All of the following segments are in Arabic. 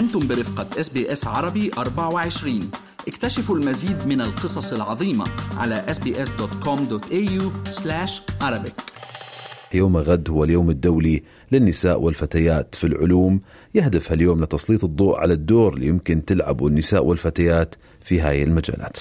أنتم برفقة SBS عربي 24 اكتشفوا المزيد من القصص العظيمة على sbs.com.au arabic. يوم غد هو اليوم الدولي للنساء والفتيات في العلوم. يهدف اليوم لتسليط الضوء على الدور اللي يمكن تلعبه النساء والفتيات في هاي المجالات.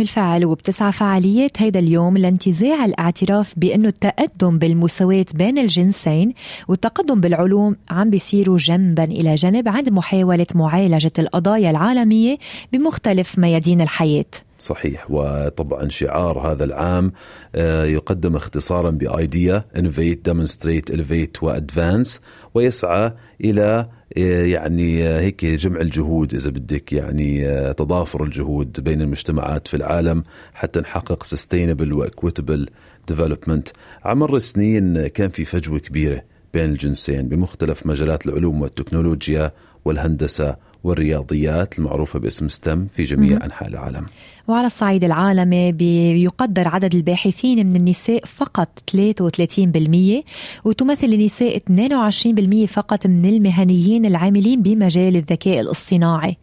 بالفعل وبتسعى فعاليات هيدا اليوم لانتزاع الاعتراف بأنه التقدم بالمساواة بين الجنسين والتقدم بالعلوم عم بيصيروا جنبا إلى جنب عند محاولة معالجة القضايا العالمية بمختلف ميادين الحياة. صحيح. وطبعا شعار هذا العام آه، يقدم اختصارا ب IDEA innovate demonstrate elevate و advance ويسعى إلى آه، يعني آه، هيك جمع الجهود إذا بدك يعني تضافر الجهود بين المجتمعات في العالم حتى نحقق sustainable و equitable ديفلوبمنت عمر السنين كان في فجوة كبيرة. بين الجنسين بمختلف مجالات العلوم والتكنولوجيا والهندسة والرياضيات المعروفة باسم ستم في جميع أنحاء العالم. وعلى الصعيد العالمي بيقدر عدد الباحثين من النساء فقط 33% وتمثل النساء 22% فقط من المهنيين العاملين بمجال الذكاء الاصطناعي.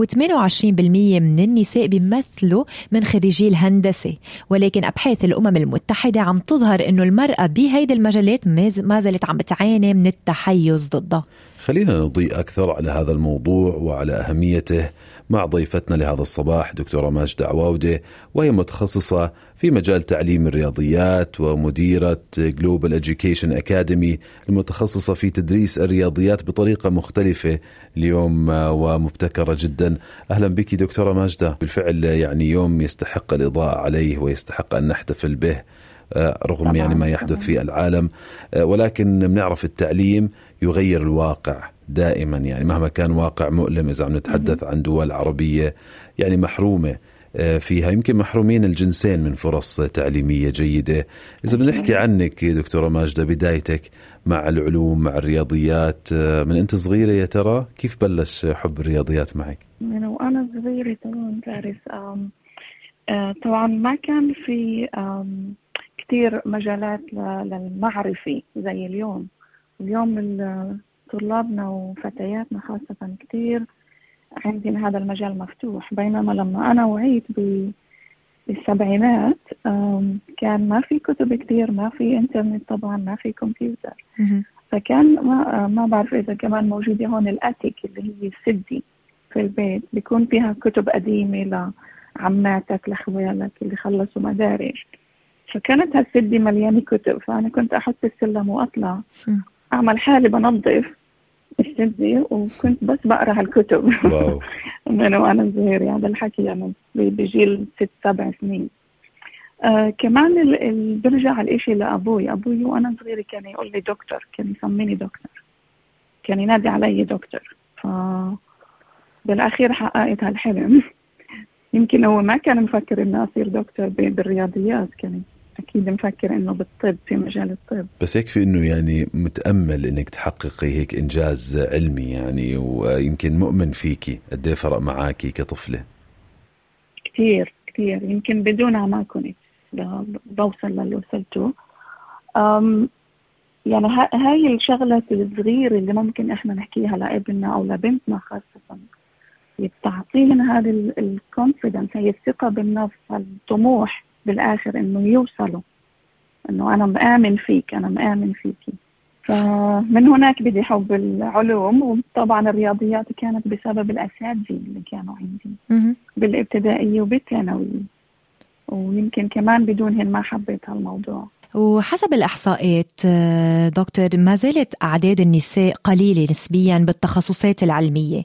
و28% من النساء بيمثلوا من خريجي الهندسة. ولكن أبحاث الأمم المتحدة عم تظهر أنه المرأة بهيدي المجالات ما زالت عم بتعاني من التحيز ضدها. خلينا نضيء أكثر على هذا الموضوع وعلى أهميته مع ضيفتنا لهذا الصباح دكتورة ماجدة عواودة وهي متخصصة في مجال تعليم الرياضيات ومديرة جلوبال Education أكاديمي المتخصصة في تدريس الرياضيات بطريقة مختلفة اليوم ومبتكرة جدا. أهلا بك دكتورة ماجدة بالفعل يعني يوم يستحق الإضاءة عليه ويستحق أن نحتفل به. رغم يعني ما يحدث في العالم ولكن بنعرف التعليم يغير الواقع دائما يعني مهما كان واقع مؤلم إذا عم نتحدث عن دول عربية يعني محرومة آه، فيها. يمكن محرومين الجنسين من فرص تعليمية جيدة. إذا بنحكي عنك دكتورة ماجدة بدايتك مع العلوم مع الرياضيات آه، من أنت صغيرة يا ترى؟ كيف بلش حب الرياضيات معك؟ من وأنا صغيرة طبعا تعرف آه، طبعا ما كان في كثير مجالات للمعرفة زي اليوم. اليوم طلابنا وفتياتنا خاصة كثير عندنا هذا المجال مفتوح. بينما لما أنا وعيت بالسبعينات كان ما في كتب كثير ما في إنترنت طبعا ما في كمبيوتر. فكان ما ما بعرف إذا كمان موجودة هون الأتيك اللي هي السدي في البيت. بيكون فيها كتب قديمة لعماتك لاخوالك اللي خلصوا مدارج فكانت هالسدي مليانة كتب فأنا كنت أحط السلم وأطلع. أعمل حالي بنظف السدي وكنت بس بقرأ هالكتب. من وأنا صغير يعني الحكي يعني بجيل ست سبع سنين. آه كمان ال... ال... برجع الاشي لأبوي. أبوي وأنا صغيرة كان يقول لي دكتور كان يسميني دكتور كان ينادي علي دكتور ف بالأخير حققت هالحلم. يمكن هو ما كان مفكر اني أصير دكتور بالرياضيات كان أكيد مفكر إنه بالطب في مجال الطب. بس يكفي إنه يعني متأمل إنك تحققي هيك إنجاز علمي يعني ويمكن مؤمن فيكي قد إيه فرق معاكي كطفلة؟ كثير كثير يمكن بدونها ما كنت بوصل للي وصلته. يعني هاي الشغلة الصغيرة اللي ممكن إحنا نحكيها لابننا أو لبنتنا خاصة بتعطينا هذا الكونفدنس هي الثقة بالنفس الطموح بالآخر إنه يوصلوا إنه أنا مآمن فيك أنا مآمن فيكي فمن هناك بدي حب العلوم وطبعا الرياضيات كانت بسبب الأساتذة اللي كانوا عندي بالابتدائية وبالثانوية. ويمكن كمان بدونهم ما حبيت هالموضوع. وحسب الإحصاءات آه، دكتور ما زالت أعداد النساء قليلة نسبيا بالتخصصات العلمية.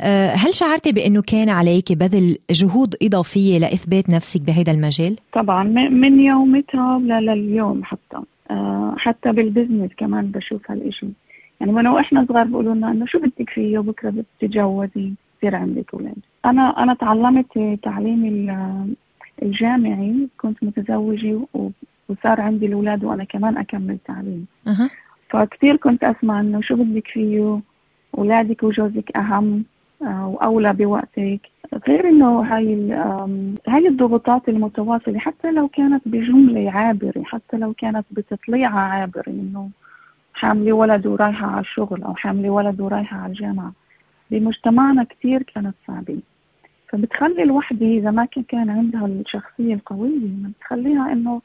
آه، هل شعرتي بأنه كان عليك بذل جهود إضافية لإثبات نفسك بهذا المجال؟ طبعا من يومتها لليوم حتى. آه، حتى بالبزنس كمان بشوف هالإشي. يعني من وإحنا صغار بيقولوا لنا إنه شو بدك فيه بكرة بدك تتجوزي يصير عندك أولاد. أنا أنا تعلمت تعليمي الجامعي كنت متزوجة وصار عندي الأولاد وأنا كمان أكمل تعليم. أه. فكتير كنت أسمع إنه شو بدك فيه أولادك وجوزك أهم آه، وأولى بوقتك. غير إنه هاي هاي الضغوطات المتواصلة حتى لو كانت بجملة عابرة حتى لو كانت بتطليعة عابرة إنه حاملة ولد ورايحة على الشغل أو حاملة ولد ورايحة على الجامعة. بمجتمعنا كثير كانت صعبة. فبتخلي الوحدة إذا ما كان عندها الشخصية القوية بتخليها إنه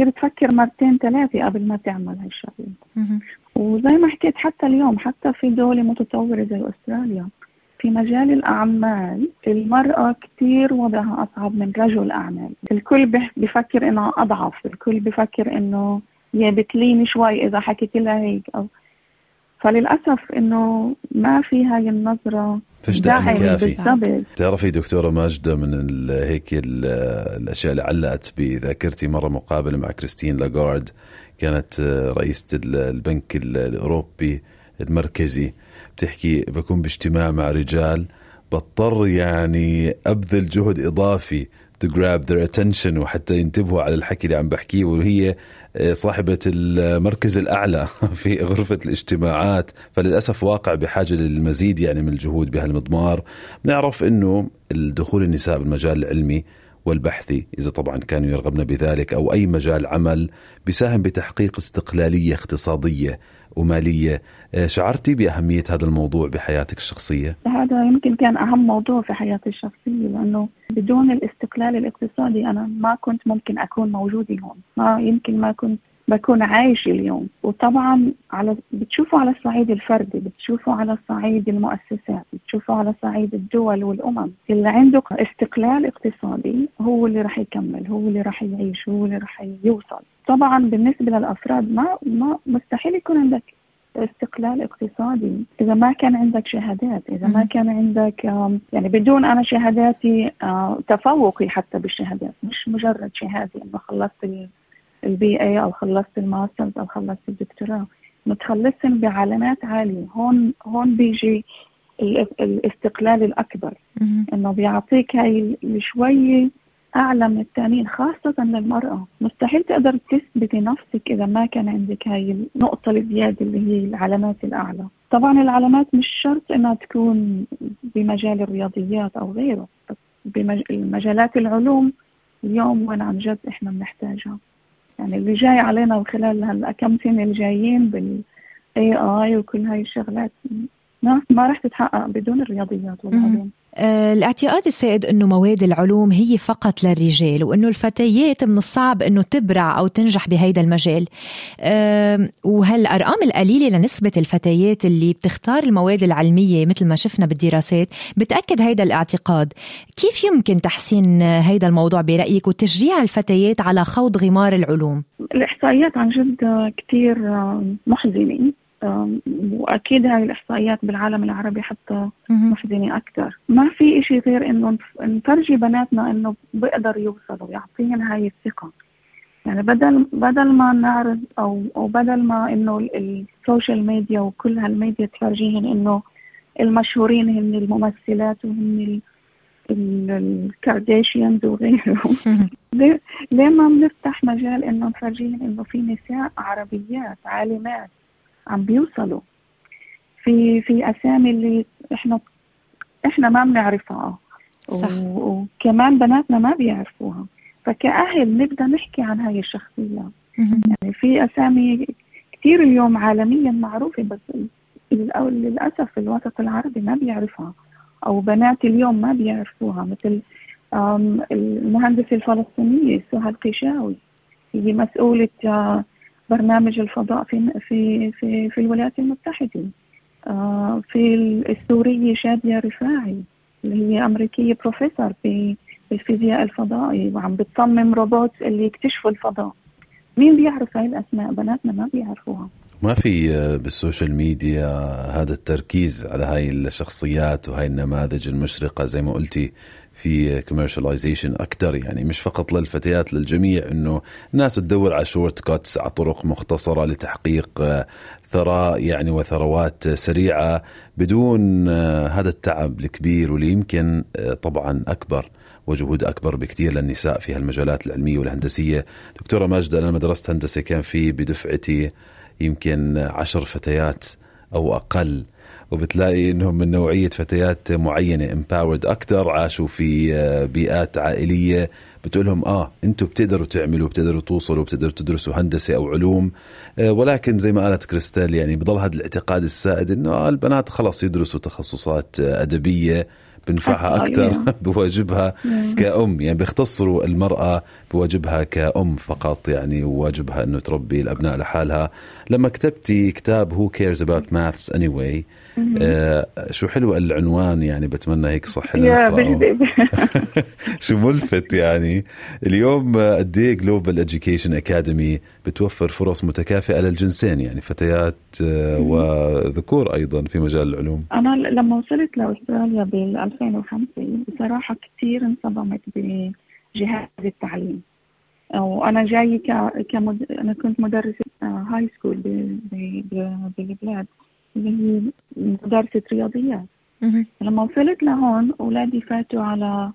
تصير تفكر مرتين ثلاثة قبل ما تعمل هالشغلة وزي ما حكيت حتى اليوم حتى في دولة متطورة زي أستراليا في مجال الأعمال المرأة كثير وضعها أصعب من رجل أعمال. الكل بفكر إنها أضعف الكل بفكر إنه يا بتلين شوي إذا حكيت لها هيك أو. فللأسف إنه ما في هاي النظرة فيش دعم كافي. تعرفي دكتورة ماجدة من هيك الأشياء اللي علقت بذاكرتي مرة مقابلة مع كريستين لاغارد كانت رئيسة البنك الأوروبي المركزي. بتحكي بكون باجتماع مع رجال بضطر يعني أبذل جهد إضافي to grab their attention وحتى ينتبهوا على الحكي اللي عم بحكيه وهي آه، صاحبة المركز الأعلى في غرفة الاجتماعات. فللأسف واقع بحاجة للمزيد يعني من الجهود بهالمضمار. بنعرف أنه الدخول النساء بالمجال العلمي والبحثي إذا طبعا كانوا يرغبن بذلك أو أي مجال عمل بيساهم بتحقيق استقلالية اقتصادية. ومالية. آه، شعرتي بأهمية هذا الموضوع بحياتك الشخصية؟ هذا يمكن كان أهم موضوع في حياتي الشخصية لأنه بدون الاستقلال الاقتصادي أنا ما كنت ممكن أكون موجودة هون. ما يمكن ما كنت بكون عايش اليوم. وطبعا على بتشوفوا على الصعيد الفردي بتشوفوا على صعيد المؤسسات بتشوفوا على صعيد الدول والأمم. اللي عنده استقلال اقتصادي هو اللي راح يكمل هو اللي راح يعيش هو اللي راح يوصل. طبعا بالنسبة للأفراد ما ما مستحيل يكون عندك استقلال اقتصادي. إذا ما كان عندك شهادات إذا ما كان عندك يعني بدون أنا شهاداتي تفوقي حتى بالشهادات. مش مجرد شهادة إنه خلصت ال BA أو خلصت ال masters أو خلصت الدكتوراه متخلصهم بعلامات عالية. هون هون بيجي الاستقلال الأكبر. إنه بيعطيك هاي شوية اعلى من الثانيين خاصة للمرأة. مستحيل تقدر تثبتي نفسك إذا ما كان عندك هاي النقطة الزيادة اللي هي العلامات الأعلى. طبعا العلامات مش شرط إنها تكون بمجال الرياضيات أو غيره بس بمجالات العلوم اليوم وين عن جد إحنا بنحتاجها. يعني اللي جاي علينا خلال هالكم سنه الجايين بالاي اي وكل هاي الشغلات ما ما راح تتحقق بدون الرياضيات والعلوم. الاعتقاد السائد إنه مواد العلوم هي فقط للرجال وإنه الفتيات من الصعب إنه تبرع أو تنجح بهيدا المجال. وهالأرقام القليلة لنسبة الفتيات اللي بتختار المواد العلمية مثل ما شفنا بالدراسات بتأكد هيدا الاعتقاد. كيف يمكن تحسين هيدا الموضوع برأيك وتشجيع الفتيات على خوض غمار العلوم؟ الإحصائيات عن جد كثير محزنة. وأكيد هاي الإحصائيات بالعالم العربي حتى محزنه أكثر ما في إشي غير إنه نفرجي بناتنا إنه بيقدر يوصلوا يعطيهم هاي الثقة. يعني بدل بدل ما نعرض أو أو بدل ما إنه ال social media وكل هالميديا تفرجيهم إنه المشهورين هن الممثلات وهن ال Kardashians وغيرهم. ليه ما بنفتح مجال إنه نفرجيهم إنه في نساء عربيات عالمات؟ عم بيوصلوا. في في أسامي اللي إحنا إحنا ما بنعرفها. صح. وكمان بناتنا ما بيعرفوها. فكأهل نبدأ نحكي عن هاي الشخصية. يعني في أسامي كثير اليوم عالميا معروفة بس للأسف الوسط العربي ما بيعرفها. أو بنات اليوم ما بيعرفوها مثل المهندسة الفلسطينية سهى القشاوي هي مسؤولة آه، برنامج الفضاء في في في, في الولايات المتحدة. آه، في السورية شادية رفاعي اللي هي أمريكية بروفيسور في الفيزياء الفضائي وعم بتصمم روبوت اللي يكتشفوا الفضاء. مين بيعرف هاي الأسماء؟ بناتنا ما بيعرفوها. ما في آه، بال social media هذا التركيز على هاي الشخصيات وهاي النماذج المشرقة. زي ما قلتي في commercialization أكثر يعني مش فقط للفتيات للجميع إنه الناس تدور على shortcuts على طرق مختصرة لتحقيق آه، ثراء يعني وثروات سريعة بدون آه، هذا التعب الكبير واللي يمكن طبعا أكبر وجهود أكبر بكثير للنساء في هالمجالات العلمية والهندسية. دكتورة ماجده أنا لما درست هندسة كان في بدفعتي يمكن عشر فتيات أو أقل وبتلاقي إنهم من نوعية فتيات معينة امباورد أكثر عاشوا في آه، بيئات عائلية بتقول لهم آه أنتم بتقدروا تعملوا بتقدروا توصلوا بتقدروا تدرسوا هندسة أو علوم آه ولكن زي ما قالت كريستال يعني بضل هذا الاعتقاد السائد إنه آه البنات خلص يدرسوا تخصصات آه أدبية بنفعها أكثر بواجبها كأم. يعني بيختصروا المرأة بواجبها كأم فقط يعني وواجبها أنه تربي الأبناء لحالها. لما كتبتي كتاب Who cares about maths anyway آه شو حلو العنوان يعني بتمنى هيك صح شو ملفت يعني. اليوم قد إيه Global Education Academy بتوفر فرص متكافئة للجنسين يعني فتيات آه وذكور أيضا في مجال العلوم. أنا لما وصلت لأستراليا بال 2005 بصراحة كثير انصدمت بجهاز التعليم. وأنا جاي ك... كمد... أنا كنت مدرسة هاي سكول بالبلاد اللي هي مدرسة رياضيات. لما وصلت لهون أولادي فاتوا على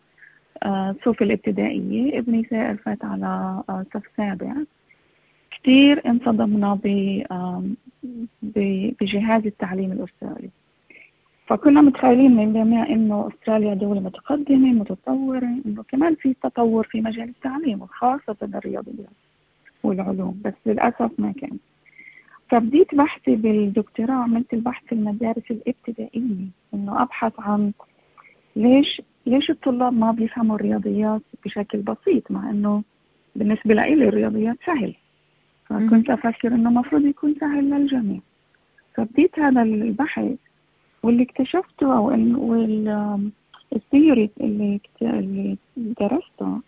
صف الابتدائية ابني سائر فات على آه، صف سابع. كثير انصدمنا بجهاز التعليم الأسترالي. فكنا متخيلين من الجميع إنه أستراليا دولة متقدمة متطورة إنه كمان في تطور في مجال التعليم وخاصة الرياضيات والعلوم بس للأسف ما كان. فبديت بحثي بالدكتوراه عملت البحث في المدارس الابتدائية إنه أبحث عن ليش ليش الطلاب ما بيفهموا الرياضيات بشكل بسيط؟ مع إنه بالنسبة لي الرياضيات سهل. فكنت أفكر إنه المفروض يكون سهل للجميع. فبديت هذا البحث واللي اكتشفته أو والثيوري اللي اللي درسته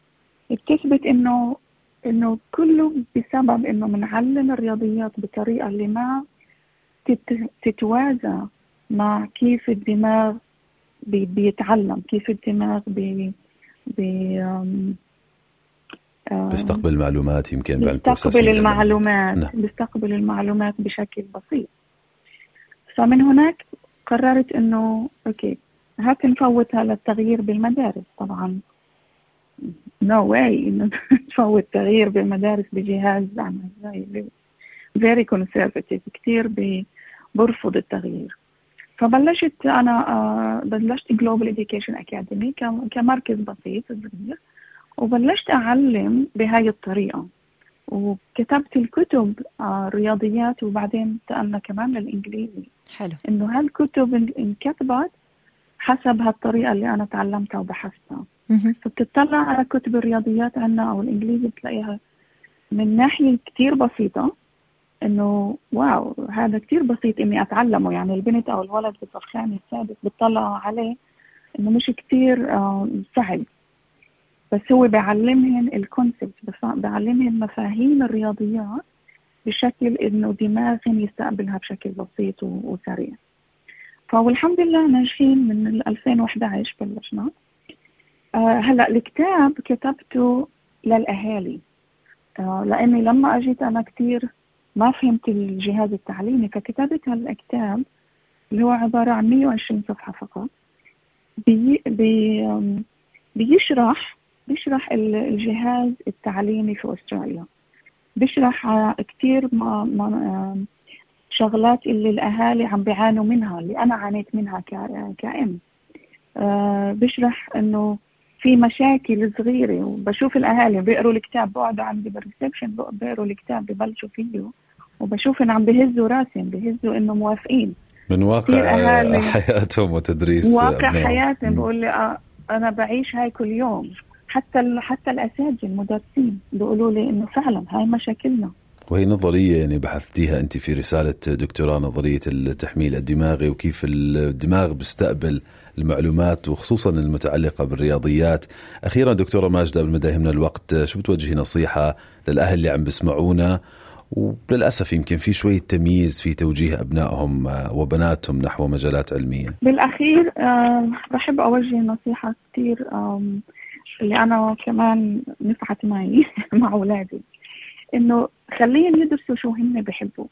بتثبت إنه إنه كله بسبب إنه بنعلم الرياضيات بطريقة اللي ما تتوازى مع كيف الدماغ بي بيتعلم كيف الدماغ بي بي بيستقبل المعلومات يمكن بيستقبل المعلومات نعم. بيستقبل المعلومات بشكل بسيط. فمن هناك قررت إنه okay هات نفوتها للتغيير بالمدارس. طبعا نو no واي إنه تفوت تغيير بالمدارس بجهاز زي very conservative كثير برفض التغيير. فبلشت أنا آه، بلشت Global Education Academy كمركز بسيط صغير وبلشت أعلم بهاي الطريقة. وكتبت الكتب آه، رياضيات وبعدين انتقلنا كمان للإنجليزي. حلو. إنه هالكتب انكتبت حسب هالطريقة اللي أنا تعلمتها وبحثتها. فبتطلع على كتب الرياضيات عنا أو الإنجليزي بتلاقيها من ناحية كتير بسيطة. إنه واو هذا كتير بسيط إني أتعلمه. يعني البنت أو الولد بالصف الخامس السادس بتطلع عليه إنه مش كتير آه، سهل. بس هو بيعلمهن الكونسبت بيعلمهن مفاهيم الرياضيات بشكل إنه دماغهم يستقبلها بشكل بسيط وسريع. فالحمد لله ناجحين من 2011 بلشنا. آه هلأ الكتاب كتبته للأهالي. آه لأني لما أجيت أنا كثير ما فهمت الجهاز التعليمي فكتبت هالكتاب اللي هو عبارة عن 120 صفحة فقط. بي بي بيشرح بيشرح الجهاز التعليمي في أستراليا. بيشرح كثير ما ما شغلات اللي الأهالي عم بيعانوا منها اللي أنا عانيت منها كأم. آه بشرح إنه في مشاكل صغيرة وبشوف الأهالي بيقروا الكتاب بقعدوا عندي بالريسبشن بيقروا الكتاب ببلشوا فيه وبشوف إن عم بهزوا راسهم بهزوا إنه موافقين. من واقع حياتهم وتدريس واقع أبناء. حياتهم. بقول لي آه أنا بعيش هاي كل يوم. حتى حتى الأساتذة المدرسين بيقولوا لي إنه فعلا هاي مشاكلنا. وهي نظرية يعني بحثتيها أنت في رسالة دكتوراه نظرية التحميل الدماغي وكيف الدماغ بيستقبل المعلومات وخصوصا المتعلقة بالرياضيات. أخيرا دكتورة ماجدة قبل ما الوقت شو بتوجهي نصيحة للأهل اللي عم بسمعونا وللأسف يمكن في شوية تمييز في توجيه أبنائهم وبناتهم نحو مجالات علمية. بالأخير أه بحب أوجه نصيحة كثير اللي أنا كمان نفعت معي مع أولادي إنه خليهم يدرسوا شو هم بحبوا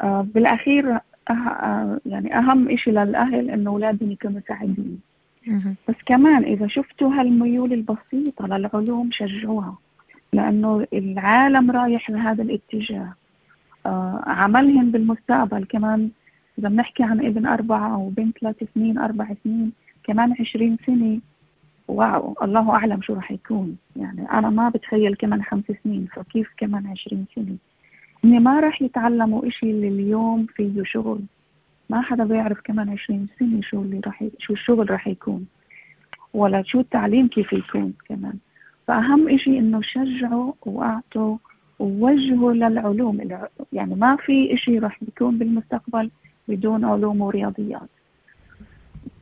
أه بالأخير أه يعني أهم إشي للأهل إنه أولادهم يكونوا سعيدين بس كمان إذا شفتوا هالميول البسيطة للعلوم شجعوها. لأنه العالم رايح لهذا الاتجاه. آه عملهم بالمستقبل. كمان إذا بنحكي عن ابن أربعة وبنت ثلاث سنين أربع سنين كمان عشرين سنة. واو الله أعلم شو رح يكون. يعني أنا ما بتخيل كمان خمس سنين فكيف كمان عشرين سنة؟ إني ما رح يتعلموا إشي اللي اليوم فيه شغل. ما حدا بيعرف كمان عشرين سنة شو اللي ي... شو الشغل رح يكون ولا شو التعليم كيف يكون كمان. فأهم إشي إنه شجعوا وأعطوا ووجهوا للعلوم. يعني ما في إشي رح يكون بالمستقبل بدون علوم ورياضيات.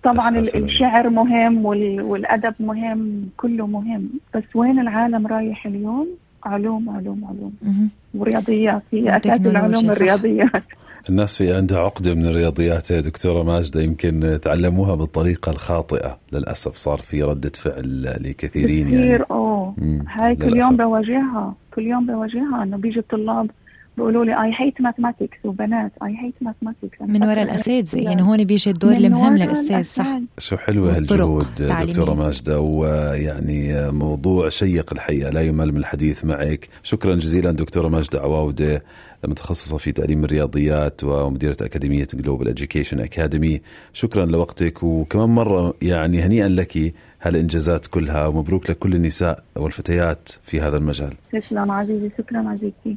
طبعا الشعر مهم والأدب مهم كله مهم. بس وين العالم رايح اليوم؟ علوم علوم علوم. ورياضيات. هي أساس العلوم الرياضيات. الناس في عندها عقدة من الرياضيات. يا دكتورة ماجدة يمكن تعلموها بالطريقة الخاطئة. للأسف صار في ردة فعل لكثيرين يعني. هاي كل يوم بواجهها كل يوم بواجهها. إنه بيجي الطلاب بيقولوا لي I hate mathematics وبنات I hate mathematics من وراء الأساتذة. يعني هون بيجي الدور المهم للأستاذ صح. شو حلوة هالجهود دكتورة ماجدة. ويعني موضوع شيق الحقيقة لا يمل من الحديث معك. شكرا جزيلا دكتورة ماجدة عواودة متخصصة في تعليم الرياضيات ومديرة أكاديمية Global Education Academy شكرا لوقتك وكمان مرة يعني هنيئا لك هالإنجازات كلها. ومبروك لكل النساء والفتيات في هذا المجال. تسلم عزيزي. شكرا عزيزتي.